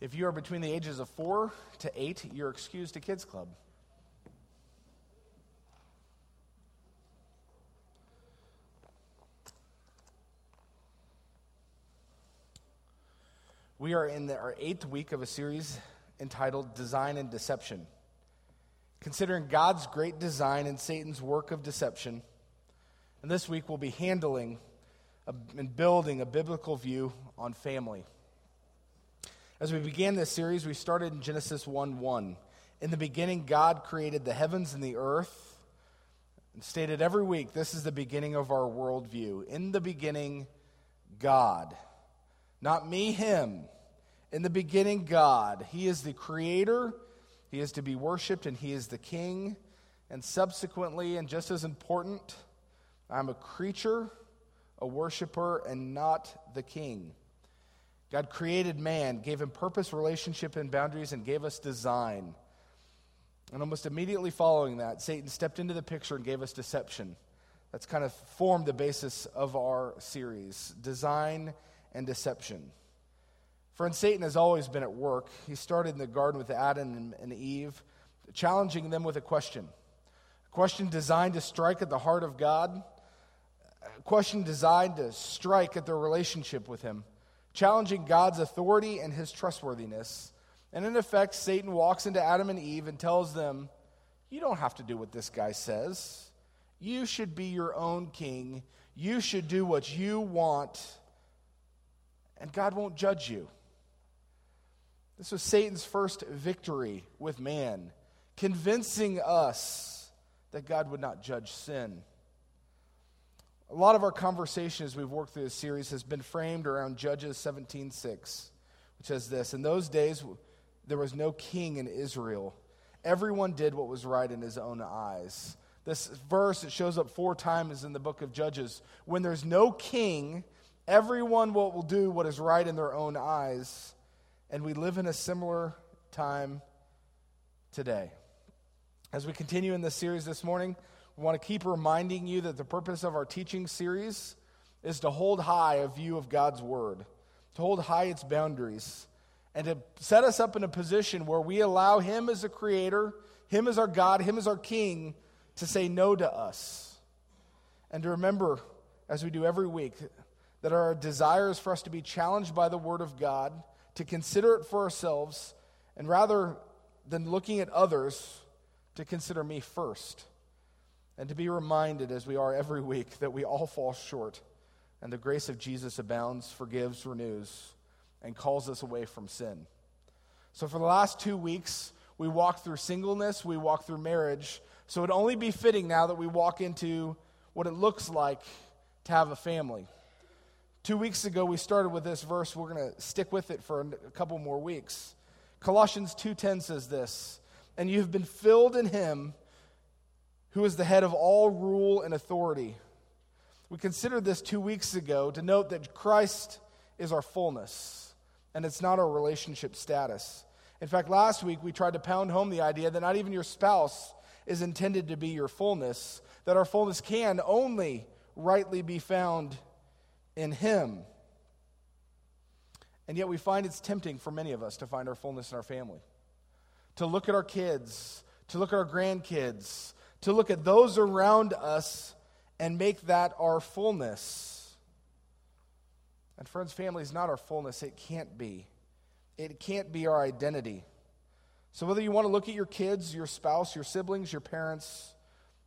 If you are between the ages of four to eight, you're excused to Kids Club. We are in the, our eighth week of a series entitled Design and Deception. Considering God's great design and Satan's work of deception, and this week we'll be handling a, and building a biblical view on family. As we began this series, we started in Genesis 1 1. In the beginning, God created the heavens and the earth. And stated every week, this is the beginning of our worldview. In the beginning, God. Not me, him. In the beginning, God. He is the creator, he is to be worshiped, and he is the king. And subsequently, and just as important, I'm a creature, a worshiper, and not the king. God created man, gave him purpose, relationship, and boundaries, and gave us design. And almost immediately following that, Satan stepped into the picture and gave us deception. That's kind of formed the basis of our series design and deception. Friend, Satan has always been at work. He started in the garden with Adam and Eve, challenging them with a question. A question designed to strike at the heart of God, a question designed to strike at their relationship with Him challenging God's authority and his trustworthiness. And in effect, Satan walks into Adam and Eve and tells them, You don't have to do what this guy says. You should be your own king. You should do what you want, and God won't judge you. This was Satan's first victory with man, convincing us that God would not judge sin. A lot of our conversation as we've worked through this series has been framed around Judges 17:6, which says this: In those days there was no king in Israel. Everyone did what was right in his own eyes. This verse it shows up four times in the book of Judges. When there's no king, everyone will, will do what is right in their own eyes. And we live in a similar time today. As we continue in this series this morning, we want to keep reminding you that the purpose of our teaching series is to hold high a view of God's Word, to hold high its boundaries, and to set us up in a position where we allow Him as a creator, Him as our God, Him as our King, to say no to us. And to remember, as we do every week, that our desire is for us to be challenged by the Word of God, to consider it for ourselves, and rather than looking at others, to consider me first and to be reminded, as we are every week, that we all fall short, and the grace of Jesus abounds, forgives, renews, and calls us away from sin. So, for the last two weeks, we walked through singleness, we walked through marriage. So, it'd only be fitting now that we walk into what it looks like to have a family. Two weeks ago, we started with this verse. We're going to stick with it for a couple more weeks. Colossians 2:10 says this, "And you have been filled in him who is the head of all rule and authority. We considered this two weeks ago to note that Christ is our fullness, and it's not our relationship status. In fact, last week we tried to pound home the idea that not even your spouse is intended to be your fullness, that our fullness can only rightly be found in Him. And yet we find it's tempting for many of us to find our fullness in our family, to look at our kids, to look at our grandkids, to look at those around us and make that our fullness. And friends, family is not our fullness. It can't be. It can't be our identity. So, whether you want to look at your kids, your spouse, your siblings, your parents,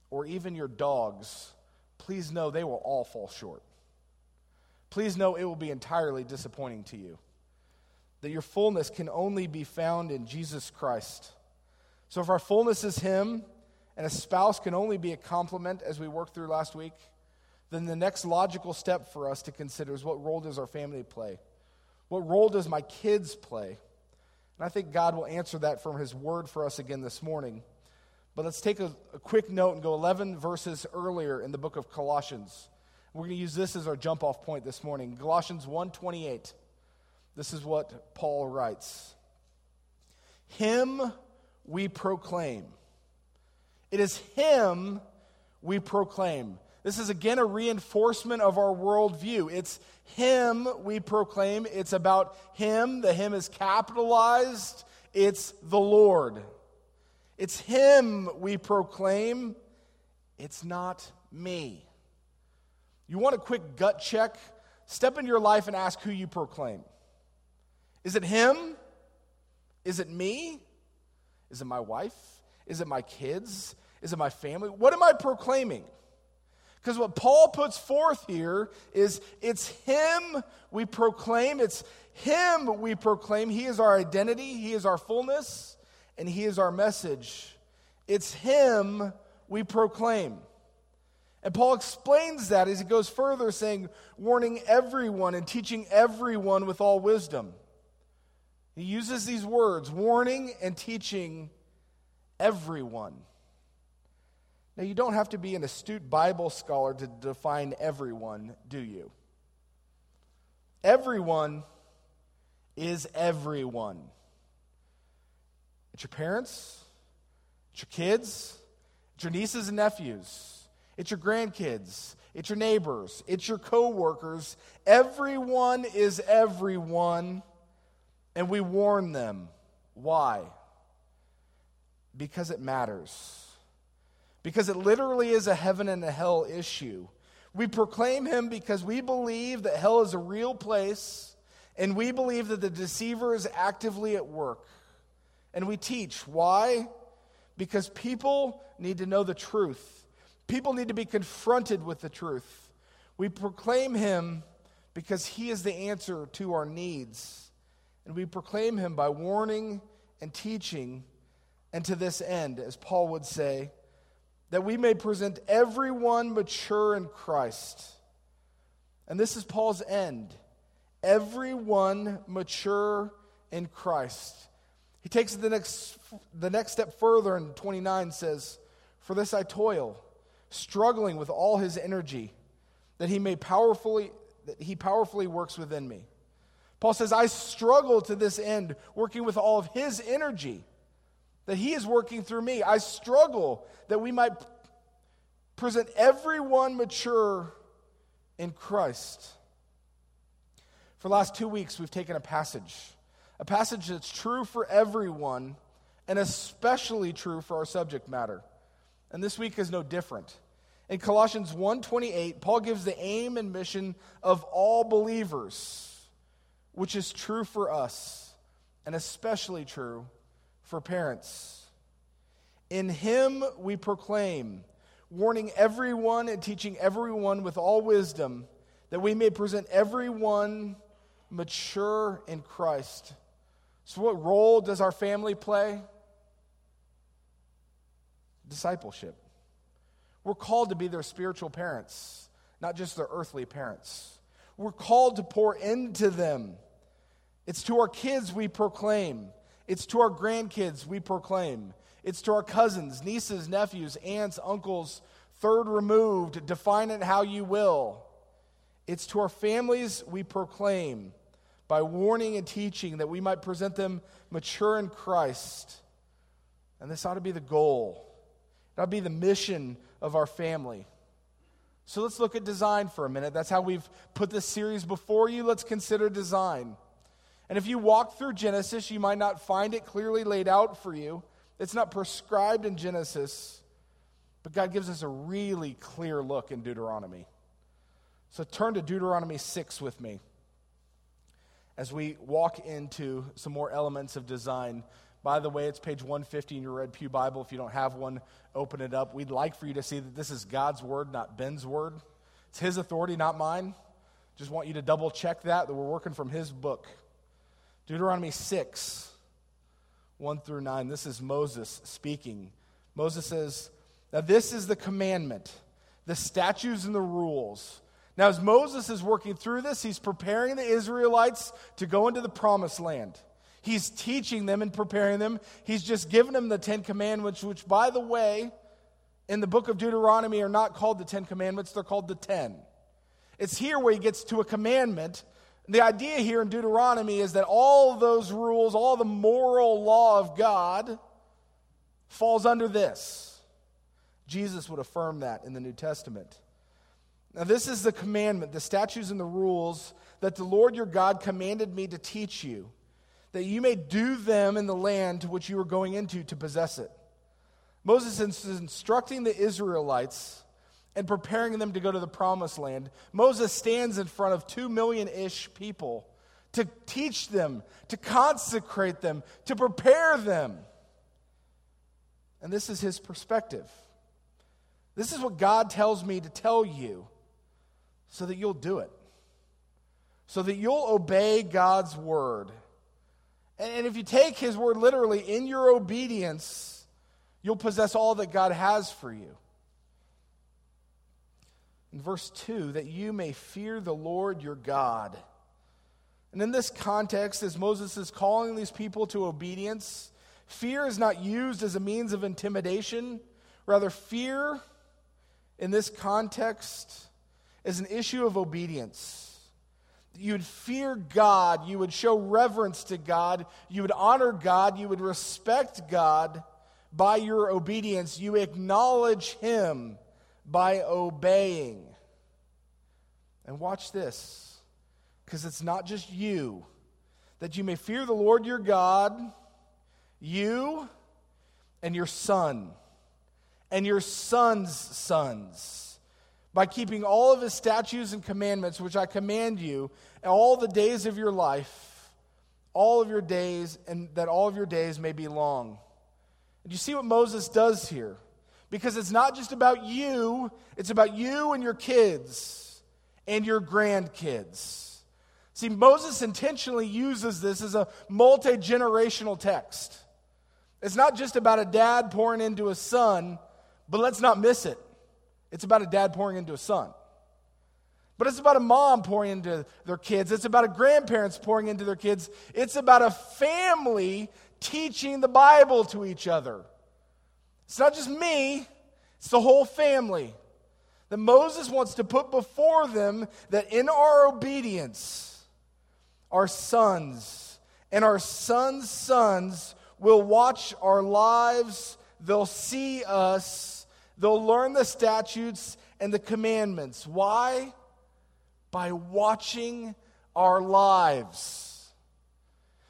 or even your dogs, please know they will all fall short. Please know it will be entirely disappointing to you. That your fullness can only be found in Jesus Christ. So, if our fullness is Him, and a spouse can only be a complement, as we worked through last week, then the next logical step for us to consider is what role does our family play? What role does my kids play? And I think God will answer that from His word for us again this morning. But let's take a, a quick note and go 11 verses earlier in the book of Colossians. We're going to use this as our jump off point this morning. Colossians 1:28. This is what Paul writes. Him we proclaim it is Him we proclaim. This is again a reinforcement of our worldview. It's Him we proclaim. It's about Him. The Him is capitalized. It's the Lord. It's Him we proclaim. It's not me. You want a quick gut check? Step into your life and ask who you proclaim. Is it Him? Is it me? Is it my wife? Is it my kids? Is it my family? What am I proclaiming? Because what Paul puts forth here is it's Him we proclaim. It's Him we proclaim. He is our identity, He is our fullness, and He is our message. It's Him we proclaim. And Paul explains that as he goes further, saying, warning everyone and teaching everyone with all wisdom. He uses these words, warning and teaching everyone. Now, you don't have to be an astute Bible scholar to define everyone, do you? Everyone is everyone. It's your parents, it's your kids, it's your nieces and nephews, it's your grandkids, it's your neighbors, it's your coworkers. Everyone is everyone, and we warn them. Why? Because it matters because it literally is a heaven and a hell issue. We proclaim him because we believe that hell is a real place, and we believe that the deceiver is actively at work. And we teach. Why? Because people need to know the truth. People need to be confronted with the truth. We proclaim him because he is the answer to our needs. And we proclaim him by warning and teaching, and to this end, as Paul would say, that we may present everyone mature in Christ. And this is Paul's end. Everyone mature in Christ. He takes it the next, the next step further in 29 says, For this I toil, struggling with all his energy, that he may powerfully that he powerfully works within me. Paul says, I struggle to this end, working with all of his energy that He is working through me. I struggle that we might present everyone mature in Christ. For the last two weeks, we've taken a passage, a passage that's true for everyone, and especially true for our subject matter. And this week is no different. In Colossians 1:28, Paul gives the aim and mission of all believers, which is true for us, and especially true for parents. In him we proclaim, warning everyone and teaching everyone with all wisdom, that we may present everyone mature in Christ. So, what role does our family play? Discipleship. We're called to be their spiritual parents, not just their earthly parents. We're called to pour into them. It's to our kids we proclaim. It's to our grandkids we proclaim. It's to our cousins, nieces, nephews, aunts, uncles, third removed, define it how you will. It's to our families we proclaim by warning and teaching that we might present them mature in Christ. And this ought to be the goal. It ought to be the mission of our family. So let's look at design for a minute. That's how we've put this series before you. Let's consider design. And if you walk through Genesis, you might not find it clearly laid out for you. It's not prescribed in Genesis, but God gives us a really clear look in Deuteronomy. So turn to Deuteronomy 6 with me as we walk into some more elements of design. By the way, it's page 150 in your Red Pew Bible. If you don't have one, open it up. We'd like for you to see that this is God's word, not Ben's word. It's his authority, not mine. Just want you to double check that, that we're working from his book. Deuteronomy 6, 1 through 9. This is Moses speaking. Moses says, Now this is the commandment, the statutes and the rules. Now, as Moses is working through this, he's preparing the Israelites to go into the promised land. He's teaching them and preparing them. He's just given them the Ten Commandments, which, by the way, in the book of Deuteronomy are not called the Ten Commandments, they're called the Ten. It's here where he gets to a commandment the idea here in Deuteronomy is that all those rules, all the moral law of God falls under this. Jesus would affirm that in the New Testament. Now, this is the commandment, the statutes and the rules that the Lord your God commanded me to teach you, that you may do them in the land to which you are going into to possess it. Moses is instructing the Israelites and preparing them to go to the promised land. Moses stands in front of two million ish people to teach them, to consecrate them, to prepare them. And this is his perspective. This is what God tells me to tell you so that you'll do it, so that you'll obey God's word. And if you take his word literally, in your obedience, you'll possess all that God has for you. In verse 2, that you may fear the Lord your God. And in this context, as Moses is calling these people to obedience, fear is not used as a means of intimidation. Rather, fear in this context is an issue of obedience. You would fear God, you would show reverence to God, you would honor God, you would respect God by your obedience, you acknowledge Him by obeying. And watch this, because it's not just you, that you may fear the Lord your God, you and your son, and your son's sons by keeping all of his statutes and commandments, which I command you, all the days of your life, all of your days, and that all of your days may be long. And you see what Moses does here? Because it's not just about you, it's about you and your kids and your grandkids. See, Moses intentionally uses this as a multi generational text. It's not just about a dad pouring into a son, but let's not miss it. It's about a dad pouring into a son. But it's about a mom pouring into their kids. It's about a grandparents pouring into their kids. It's about a family teaching the Bible to each other. It's not just me, it's the whole family. That Moses wants to put before them that in our obedience, our sons and our sons' sons will watch our lives, they'll see us They'll learn the statutes and the commandments. Why? By watching our lives.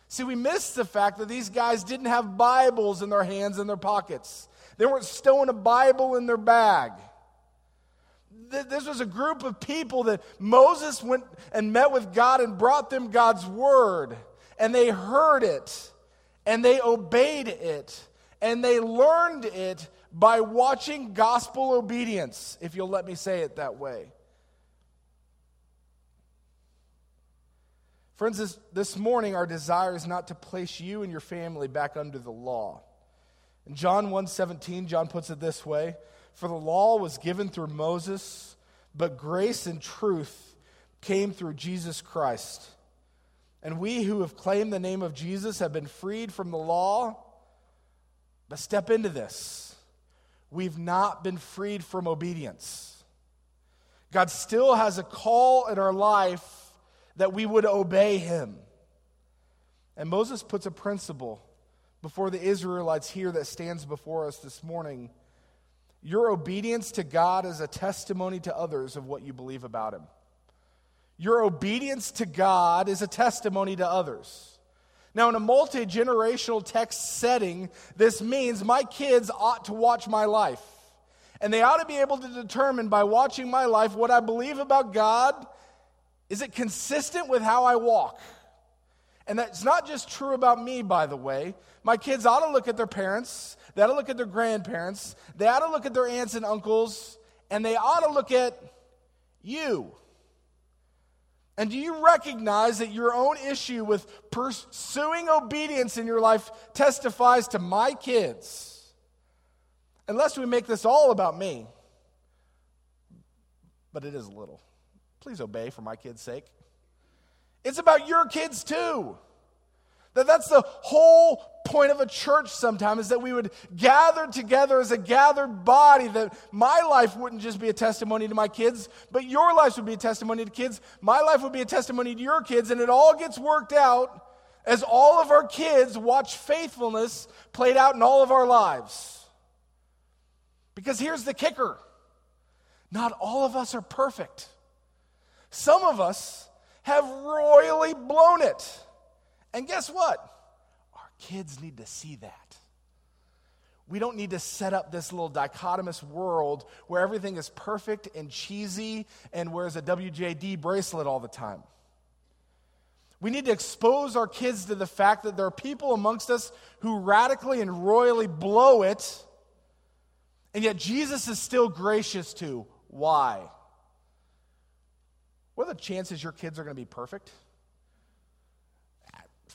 See, we miss the fact that these guys didn't have Bibles in their hands and their pockets. They weren't stowing a Bible in their bag. This was a group of people that Moses went and met with God and brought them God's word. And they heard it, and they obeyed it, and they learned it by watching gospel obedience, if you'll let me say it that way. Friends, this, this morning our desire is not to place you and your family back under the law. In John 1:17, John puts it this way: For the law was given through Moses, but grace and truth came through Jesus Christ. And we who have claimed the name of Jesus have been freed from the law. But step into this we've not been freed from obedience. God still has a call in our life that we would obey him. And Moses puts a principle before the Israelites here that stands before us this morning. Your obedience to God is a testimony to others of what you believe about him. Your obedience to God is a testimony to others. Now, in a multi generational text setting, this means my kids ought to watch my life. And they ought to be able to determine by watching my life what I believe about God. Is it consistent with how I walk? And that's not just true about me, by the way. My kids ought to look at their parents, they ought to look at their grandparents, they ought to look at their aunts and uncles, and they ought to look at you. And do you recognize that your own issue with pursuing obedience in your life testifies to my kids? Unless we make this all about me. But it is a little. Please obey for my kids' sake. It's about your kids too. That that's the whole point of a church sometimes is that we would gather together as a gathered body that my life wouldn't just be a testimony to my kids but your life would be a testimony to kids my life would be a testimony to your kids and it all gets worked out as all of our kids watch faithfulness played out in all of our lives because here's the kicker not all of us are perfect. Some of us have royally blown it. And guess what? Our kids need to see that. We don't need to set up this little dichotomous world where everything is perfect and cheesy and wears a WJD bracelet all the time. We need to expose our kids to the fact that there are people amongst us who radically and royally blow it, and yet Jesus is still gracious to. Why? What are the chances your kids are going to be perfect?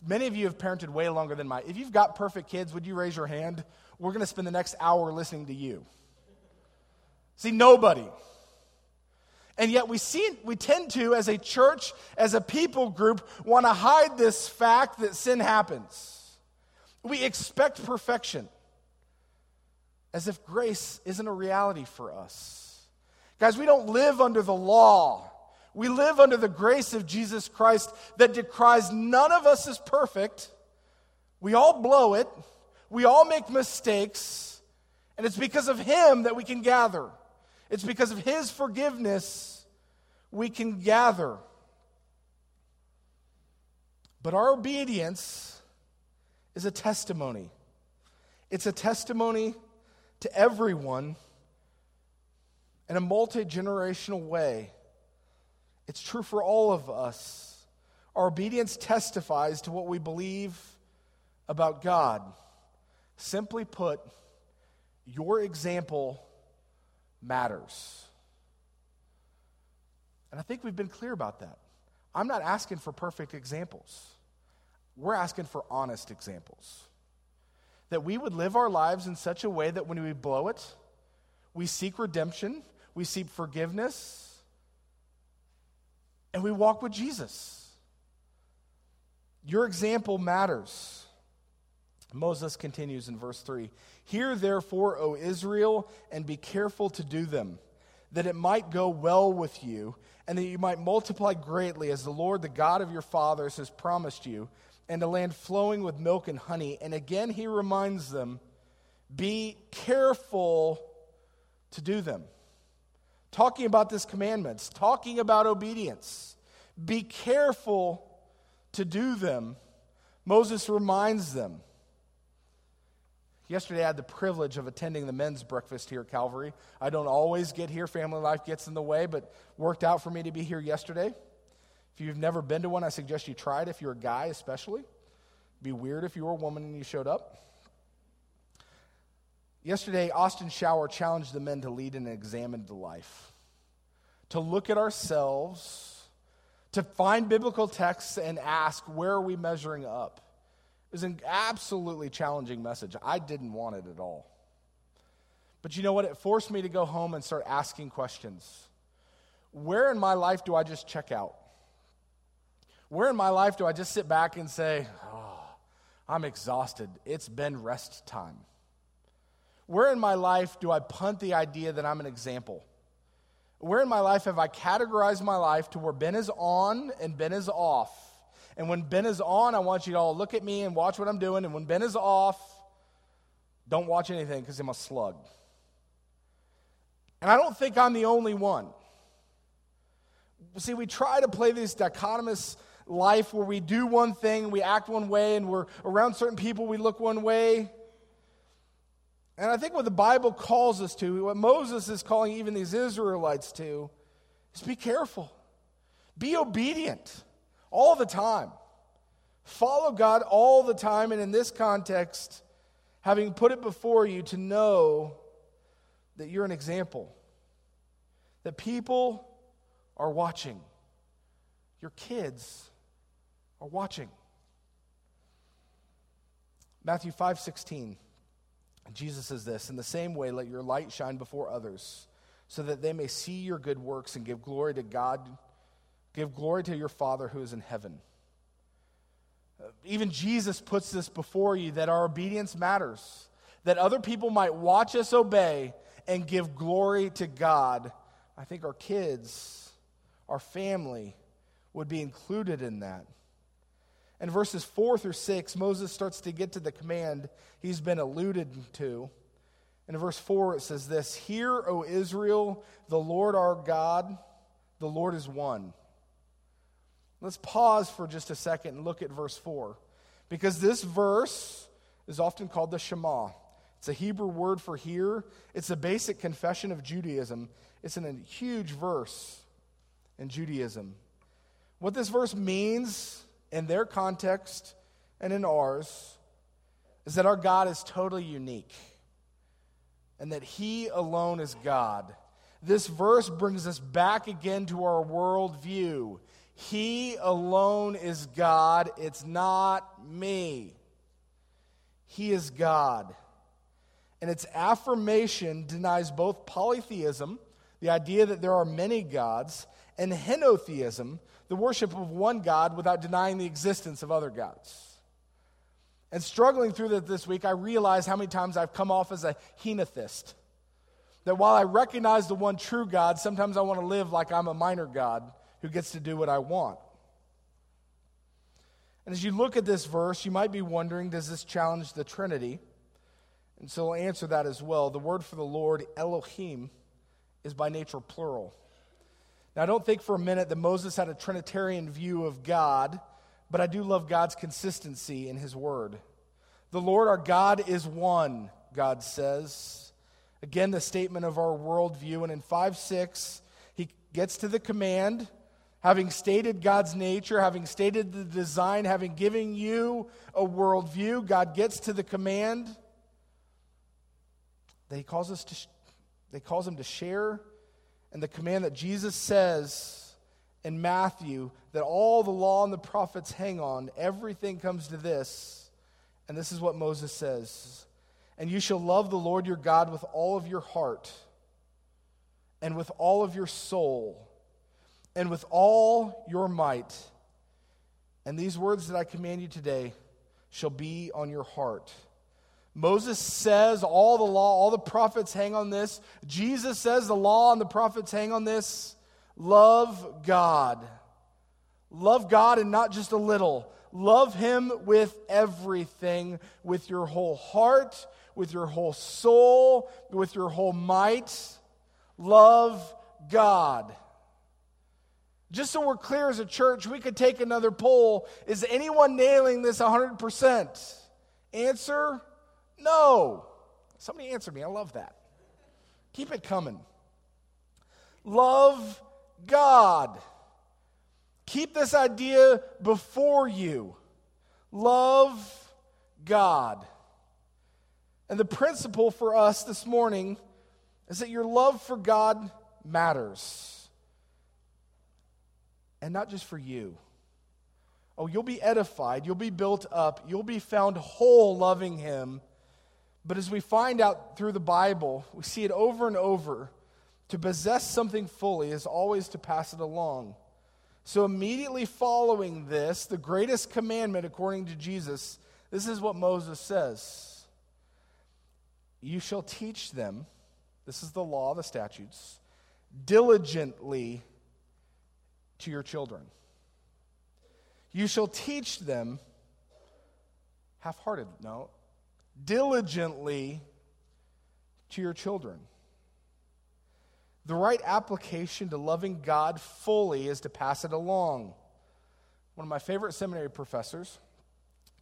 Many of you have parented way longer than my. If you've got perfect kids, would you raise your hand? We're going to spend the next hour listening to you. See, nobody. And yet we see we tend to as a church, as a people group want to hide this fact that sin happens. We expect perfection as if grace isn't a reality for us. Guys, we don't live under the law. We live under the grace of Jesus Christ that decries none of us is perfect. We all blow it. We all make mistakes. And it's because of Him that we can gather. It's because of His forgiveness we can gather. But our obedience is a testimony. It's a testimony to everyone in a multi generational way. It's true for all of us. Our obedience testifies to what we believe about God. Simply put, your example matters. And I think we've been clear about that. I'm not asking for perfect examples, we're asking for honest examples. That we would live our lives in such a way that when we blow it, we seek redemption, we seek forgiveness, and we walk with Jesus. Your example matters. Moses continues in verse 3 Hear therefore, O Israel, and be careful to do them, that it might go well with you, and that you might multiply greatly, as the Lord, the God of your fathers, has promised you, and a land flowing with milk and honey. And again, he reminds them be careful to do them talking about this commandments, talking about obedience. Be careful to do them. Moses reminds them. Yesterday, I had the privilege of attending the men's breakfast here at Calvary. I don't always get here, family life gets in the way, but worked out for me to be here yesterday. If you've never been to one, I suggest you try it if you're a guy, especially. It'd be weird if you were a woman and you showed up. Yesterday, Austin Shower challenged the men to lead an examined life, to look at ourselves, to find biblical texts and ask, where are we measuring up? It was an absolutely challenging message. I didn't want it at all. But you know what? It forced me to go home and start asking questions. Where in my life do I just check out? Where in my life do I just sit back and say, oh, I'm exhausted. It's been rest time. Where in my life do I punt the idea that I'm an example? Where in my life have I categorized my life to where Ben is on and Ben is off? And when Ben is on, I want you to all look at me and watch what I'm doing. And when Ben is off, don't watch anything because I'm a slug. And I don't think I'm the only one. See, we try to play this dichotomous life where we do one thing, we act one way, and we're around certain people, we look one way. And I think what the Bible calls us to, what Moses is calling even these Israelites to, is be careful. Be obedient all the time. Follow God all the time. And in this context, having put it before you to know that you're an example, that people are watching, your kids are watching. Matthew 5 16. Jesus says this In the same way, let your light shine before others, so that they may see your good works and give glory to God, give glory to your Father who is in heaven. Even Jesus puts this before you that our obedience matters, that other people might watch us obey and give glory to God. I think our kids, our family, would be included in that. In verses 4 through 6, Moses starts to get to the command he's been alluded to. In verse 4, it says this Hear, O Israel, the Lord our God, the Lord is one. Let's pause for just a second and look at verse 4. Because this verse is often called the Shema. It's a Hebrew word for hear. It's a basic confession of Judaism. It's in a huge verse in Judaism. What this verse means in their context and in ours is that our God is totally unique and that He alone is God. This verse brings us back again to our worldview. He alone is God, it's not me. He is God. And its affirmation denies both polytheism, the idea that there are many gods, and henotheism, the worship of one God without denying the existence of other gods. And struggling through that this week, I realized how many times I've come off as a henotheist. That while I recognize the one true God, sometimes I want to live like I'm a minor God who gets to do what I want. And as you look at this verse, you might be wondering does this challenge the Trinity? And so I'll answer that as well. The word for the Lord, Elohim, is by nature plural. Now, I don't think for a minute that Moses had a Trinitarian view of God, but I do love God's consistency in his word. The Lord our God is one, God says. Again, the statement of our worldview. And in 5 6, he gets to the command, having stated God's nature, having stated the design, having given you a worldview, God gets to the command that he calls us to, they calls him to share, and the command that Jesus says in Matthew that all the law and the prophets hang on, everything comes to this. And this is what Moses says And you shall love the Lord your God with all of your heart, and with all of your soul, and with all your might. And these words that I command you today shall be on your heart. Moses says all the law, all the prophets hang on this. Jesus says the law and the prophets hang on this. Love God. Love God and not just a little. Love Him with everything, with your whole heart, with your whole soul, with your whole might. Love God. Just so we're clear as a church, we could take another poll. Is anyone nailing this 100%? Answer no. Somebody answered me. I love that. Keep it coming. Love God. Keep this idea before you. Love God. And the principle for us this morning is that your love for God matters. And not just for you. Oh, you'll be edified, you'll be built up, you'll be found whole loving Him but as we find out through the Bible, we see it over and over. To possess something fully is always to pass it along. So, immediately following this, the greatest commandment according to Jesus, this is what Moses says You shall teach them, this is the law, the statutes, diligently to your children. You shall teach them half hearted, no, diligently to your children. The right application to loving God fully is to pass it along. One of my favorite seminary professors,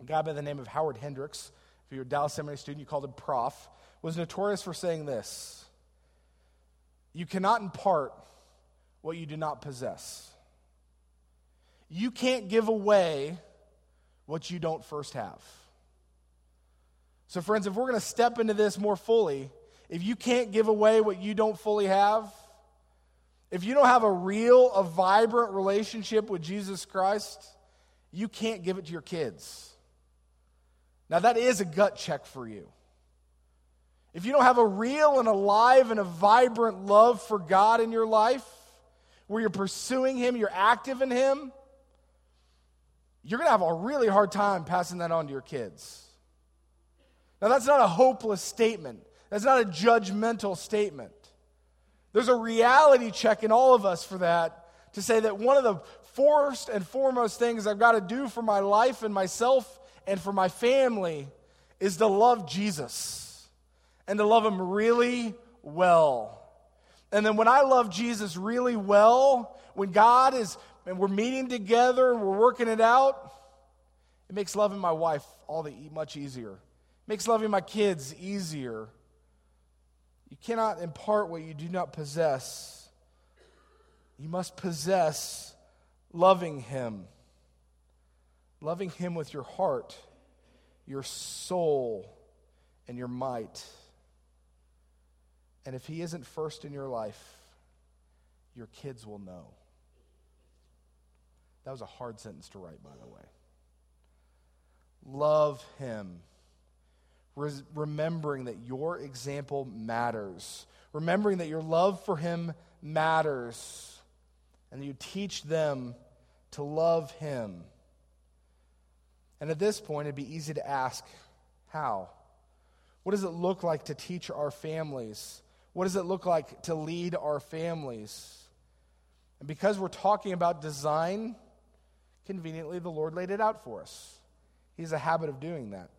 a guy by the name of Howard Hendricks, if you're a Dallas Seminary student, you called him Prof, was notorious for saying this You cannot impart what you do not possess. You can't give away what you don't first have. So, friends, if we're going to step into this more fully, if you can't give away what you don't fully have, if you don't have a real, a vibrant relationship with Jesus Christ, you can't give it to your kids. Now, that is a gut check for you. If you don't have a real and alive and a vibrant love for God in your life, where you're pursuing Him, you're active in Him, you're going to have a really hard time passing that on to your kids. Now, that's not a hopeless statement, that's not a judgmental statement. There's a reality check in all of us for that to say that one of the first and foremost things I've got to do for my life and myself and for my family is to love Jesus and to love him really well. And then when I love Jesus really well, when God is, and we're meeting together and we're working it out, it makes loving my wife all the much easier. Makes loving my kids easier. You cannot impart what you do not possess. You must possess loving Him. Loving Him with your heart, your soul, and your might. And if He isn't first in your life, your kids will know. That was a hard sentence to write, by the way. Love Him. Res- remembering that your example matters. Remembering that your love for Him matters. And you teach them to love Him. And at this point, it'd be easy to ask how? What does it look like to teach our families? What does it look like to lead our families? And because we're talking about design, conveniently, the Lord laid it out for us. He has a habit of doing that.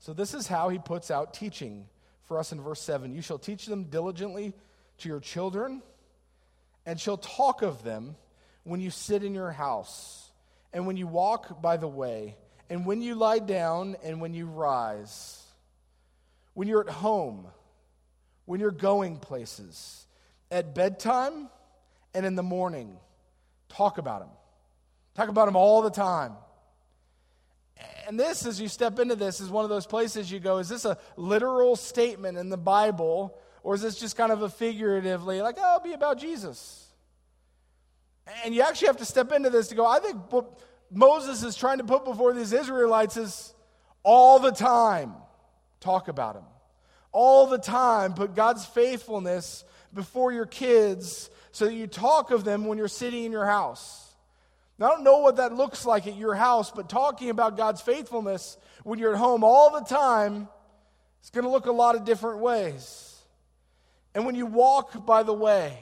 So, this is how he puts out teaching for us in verse 7. You shall teach them diligently to your children, and shall talk of them when you sit in your house, and when you walk by the way, and when you lie down, and when you rise, when you're at home when you're going places, at bedtime and in the morning. Talk about them. Talk about them all the time. And this, as you step into this, is one of those places you go, is this a literal statement in the Bible, or is this just kind of a figuratively, like, oh, be about Jesus? And you actually have to step into this to go, I think what Moses is trying to put before these Israelites is all the time talk about him all the time. Put God's faithfulness before your kids so that you talk of them when you're sitting in your house. Now, I don't know what that looks like at your house, but talking about God's faithfulness when you're at home all the time is going to look a lot of different ways. And when you walk by the way,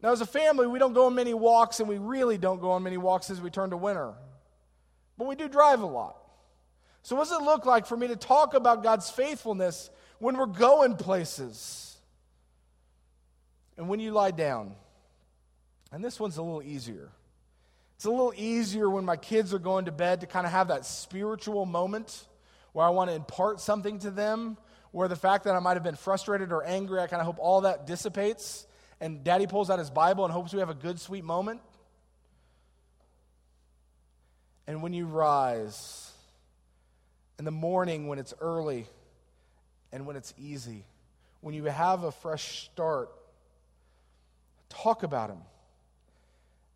now as a family, we don't go on many walks, and we really don't go on many walks as we turn to winter. But we do drive a lot. So, what does it look like for me to talk about God's faithfulness when we're going places. And when you lie down. And this one's a little easier. It's a little easier when my kids are going to bed to kind of have that spiritual moment where I want to impart something to them, where the fact that I might have been frustrated or angry, I kind of hope all that dissipates. And daddy pulls out his Bible and hopes we have a good, sweet moment. And when you rise in the morning when it's early, and when it's easy. When you have a fresh start, talk about Him.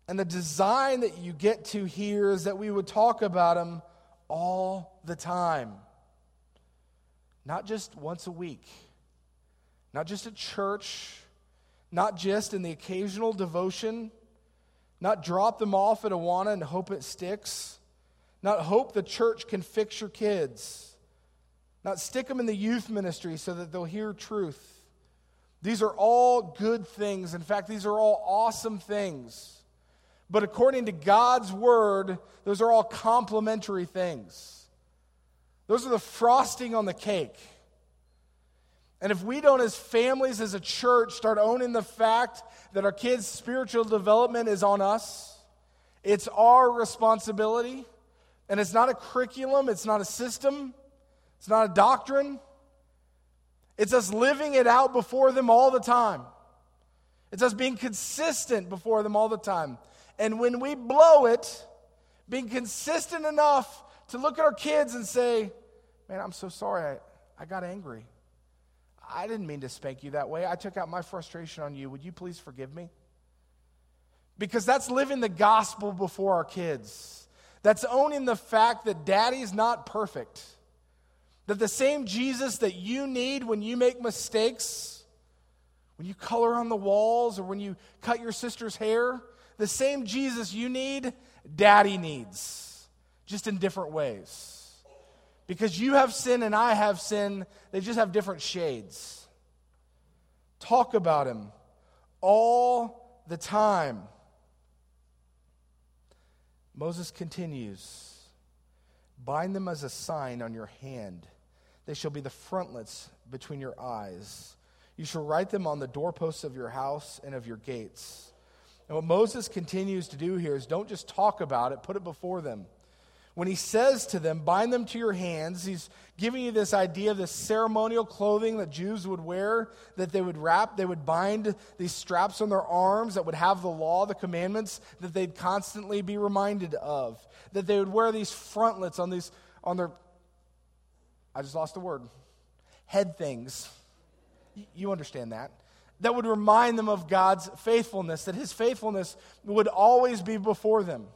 And the design that you get to here is that we would talk about Him all the time. Not just once a week, not just at church, not just in the occasional devotion, not drop them off at Awana and hope it sticks, not hope the church can fix your kids not stick them in the youth ministry so that they'll hear truth. These are all good things. In fact, these are all awesome things. But according to God's word, those are all complementary things. Those are the frosting on the cake. And if we don't, as families, as a church, start owning the fact that our kids' spiritual development is on us, it's our responsibility. And it's not a curriculum, it's not a system, it's not a doctrine. It's us living it out before them all the time. It's us being consistent before them all the time. And when we blow it, being consistent enough to look at our kids and say, Man, I'm so sorry. I, I got angry. I didn't mean to spank you that way. I took out my frustration on you. Would you please forgive me? Because that's living the gospel before our kids. That's owning the fact that daddy's not perfect. That the same Jesus that you need when you make mistakes, when you color on the walls or when you cut your sister's hair, the same Jesus you need, daddy needs, just in different ways. Because you have sin and I have sin, they just have different shades. Talk about him all the time. Moses continues Bind them as a sign on your hand they shall be the frontlets between your eyes. You shall write them on the doorposts of your house and of your gates. And what Moses continues to do here is don't just talk about it, put it before them. When he says to them, bind them to your hands, he's giving you this idea of this ceremonial clothing that Jews would wear, that they would wrap, they would bind these straps on their arms that would have the law, the commandments that they'd constantly be reminded of. That they would wear these frontlets on these on their I just lost the word. Head things. You understand that. That would remind them of God's faithfulness, that His faithfulness would always be before them.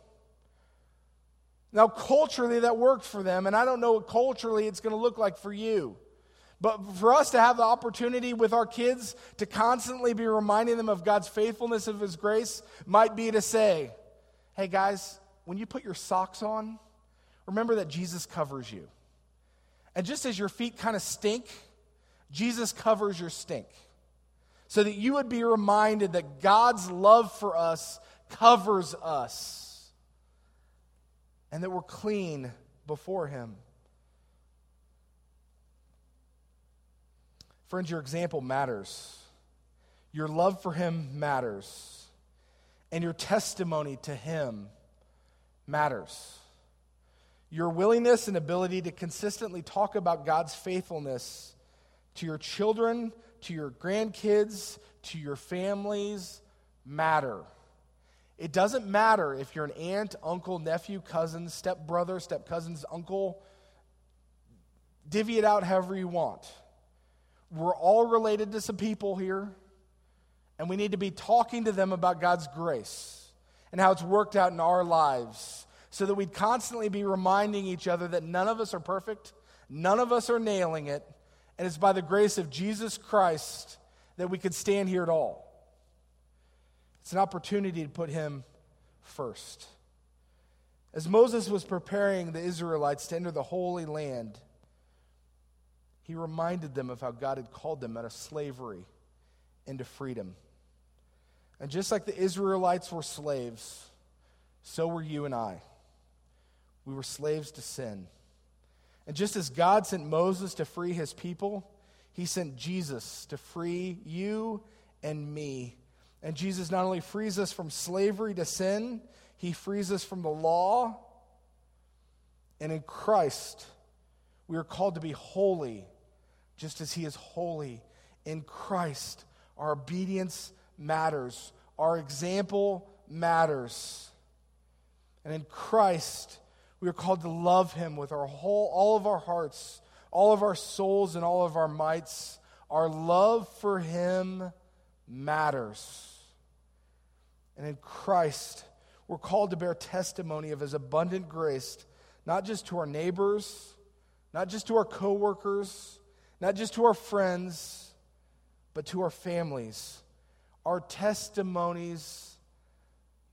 Now, culturally, that worked for them, and I don't know what culturally it's going to look like for you. But for us to have the opportunity with our kids to constantly be reminding them of God's faithfulness, of His grace, might be to say, hey guys, when you put your socks on, remember that Jesus covers you. And just as your feet kind of stink, Jesus covers your stink. So that you would be reminded that God's love for us covers us. And that we're clean before Him. Friends, your example matters. Your love for Him matters. And your testimony to Him matters. Your willingness and ability to consistently talk about God's faithfulness to your children, to your grandkids, to your families matter. It doesn't matter if you're an aunt, uncle, nephew, cousin, stepbrother, stepcousin's uncle. Divvy it out however you want. We're all related to some people here, and we need to be talking to them about God's grace and how it's worked out in our lives so that we'd constantly be reminding each other that none of us are perfect, none of us are nailing it, and it's by the grace of Jesus Christ that we could stand here at all. It's an opportunity to put Him first. As Moses was preparing the Israelites to enter the Holy Land, he reminded them of how God had called them out of slavery into freedom. And just like the Israelites were slaves, so were you and I. We were slaves to sin. And just as God sent Moses to free his people, he sent Jesus to free you and me. And Jesus not only frees us from slavery to sin, he frees us from the law. And in Christ, we are called to be holy, just as he is holy. In Christ, our obedience matters, our example matters. And in Christ, we are called to love him with our whole, all of our hearts, all of our souls, and all of our mights. Our love for him matters. And in Christ, we're called to bear testimony of his abundant grace, not just to our neighbors, not just to our coworkers, not just to our friends, but to our families. Our testimonies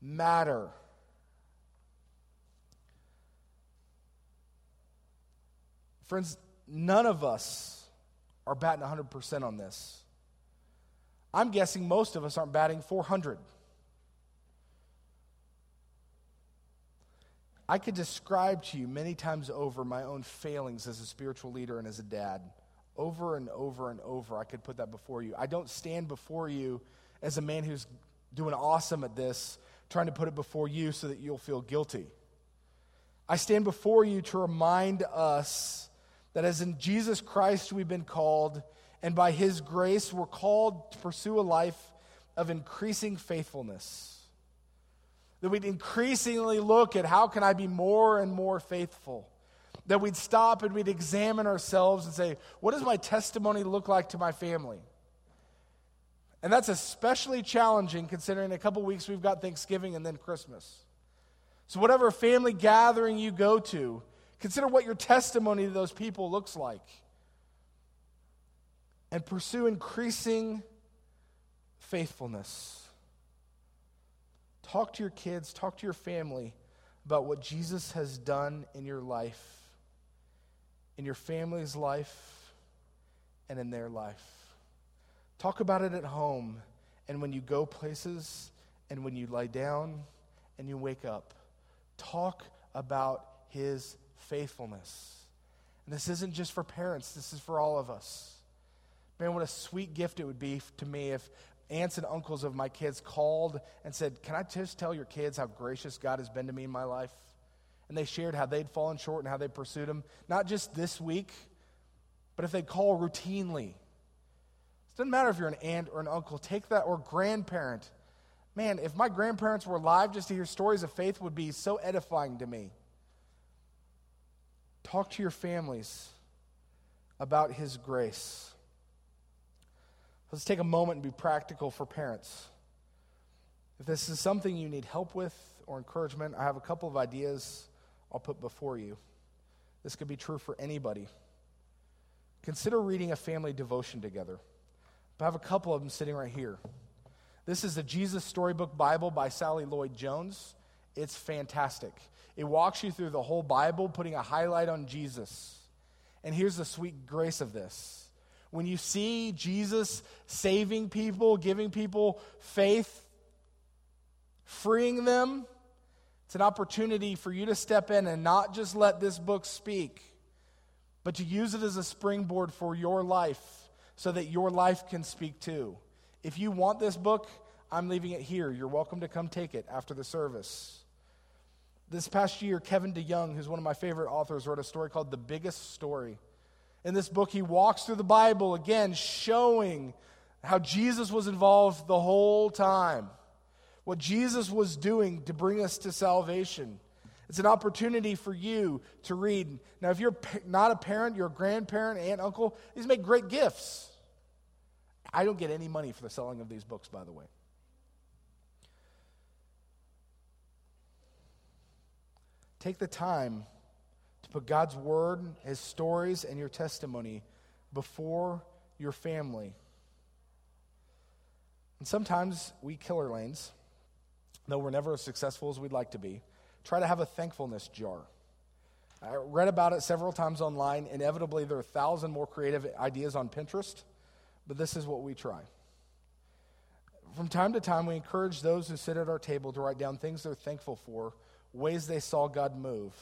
matter. Friends, none of us are batting 100% on this. I'm guessing most of us aren't batting 400. I could describe to you many times over my own failings as a spiritual leader and as a dad. Over and over and over, I could put that before you. I don't stand before you as a man who's doing awesome at this, trying to put it before you so that you'll feel guilty. I stand before you to remind us that as in Jesus Christ we've been called, and by his grace we're called to pursue a life of increasing faithfulness. That we'd increasingly look at how can I be more and more faithful. That we'd stop and we'd examine ourselves and say, what does my testimony look like to my family? And that's especially challenging considering in a couple weeks we've got Thanksgiving and then Christmas. So, whatever family gathering you go to, Consider what your testimony to those people looks like. And pursue increasing faithfulness. Talk to your kids, talk to your family about what Jesus has done in your life, in your family's life, and in their life. Talk about it at home and when you go places and when you lie down and you wake up. Talk about his faithfulness. And this isn't just for parents, this is for all of us. Man, what a sweet gift it would be to me if aunts and uncles of my kids called and said, Can I just tell your kids how gracious God has been to me in my life? And they shared how they'd fallen short and how they pursued Him, not just this week, but if they'd call routinely. It doesn't matter if you're an aunt or an uncle, take that, or grandparent. Man, if my grandparents were alive, just to hear stories of faith would be so edifying to me. Talk to your families about His grace. Let's take a moment and be practical for parents. If this is something you need help with or encouragement, I have a couple of ideas I'll put before you. This could be true for anybody. Consider reading a family devotion together. I have a couple of them sitting right here. This is the Jesus Storybook Bible by Sally Lloyd Jones. It's fantastic. It walks you through the whole Bible, putting a highlight on Jesus. And here's the sweet grace of this when you see Jesus saving people, giving people faith, freeing them, it's an opportunity for you to step in and not just let this book speak, but to use it as a springboard for your life so that your life can speak too. If you want this book, I'm leaving it here. You're welcome to come take it after the service. This past year, Kevin DeYoung, who's one of my favorite authors, wrote a story called The Biggest Story. In this book, he walks through the Bible again, showing how Jesus was involved the whole time, what Jesus was doing to bring us to salvation. It's an opportunity for you to read. Now, if you're not a parent, you're a grandparent, aunt, uncle, these make great gifts. I don't get any money for the selling of these books, by the way. Take the time to put God's word, his stories, and your testimony before your family. And sometimes we killer lanes, though we're never as successful as we'd like to be. Try to have a thankfulness jar. I read about it several times online. Inevitably, there are a thousand more creative ideas on Pinterest, but this is what we try. From time to time, we encourage those who sit at our table to write down things they're thankful for, ways they saw God move.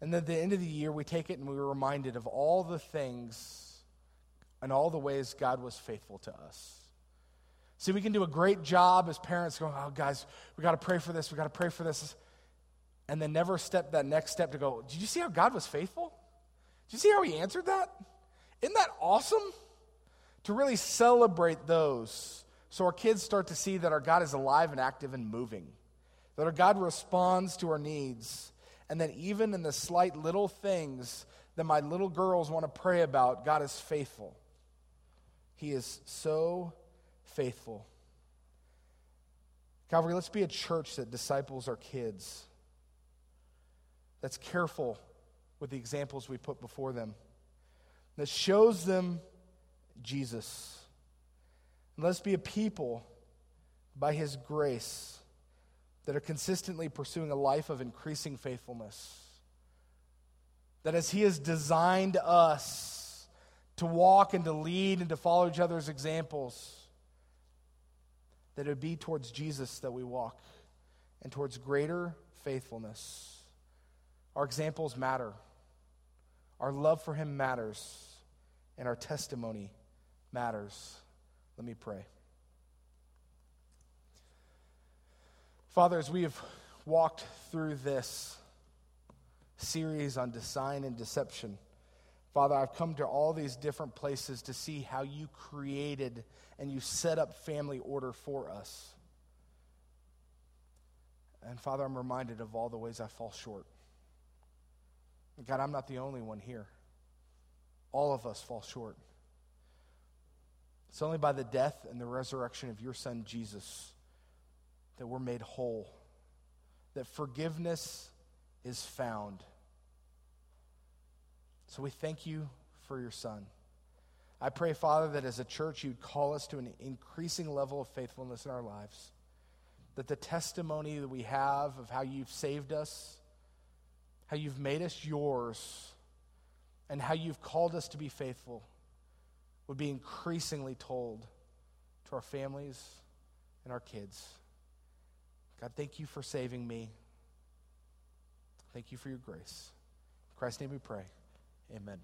And then at the end of the year, we take it and we are reminded of all the things and all the ways God was faithful to us. See, we can do a great job as parents going, oh, guys, we got to pray for this, we got to pray for this. And then never step that next step to go, did you see how God was faithful? Did you see how He answered that? Isn't that awesome? To really celebrate those so our kids start to see that our God is alive and active and moving, that our God responds to our needs and that even in the slight little things that my little girls want to pray about, God is faithful. He is so faithful. Calvary, let's be a church that disciples our kids, that's careful with the examples we put before them, that shows them Jesus. And let's be a people by His grace that are consistently pursuing a life of increasing faithfulness. That as He has designed us to walk and to lead and to follow each other's examples, that it would be towards Jesus that we walk and towards greater faithfulness. Our examples matter, our love for Him matters, and our testimony matters. Let me pray. Father, as we have walked through this series on design and deception, Father, I've come to all these different places to see how you created and you set up family order for us. And Father, I'm reminded of all the ways I fall short. God, I'm not the only one here. All of us fall short. It's only by the death and the resurrection of your Son, Jesus that we're made whole, that forgiveness is found. So we thank you for your Son. I pray, Father, that as a church you'd call us to an increasing level of faithfulness in our lives, that the testimony that we have of how you've saved us, how you've made us yours, and how you've called us to be faithful would be increasingly told to our families and our kids. God, thank you for saving me. Thank you for your grace. In Christ's name we pray. Amen.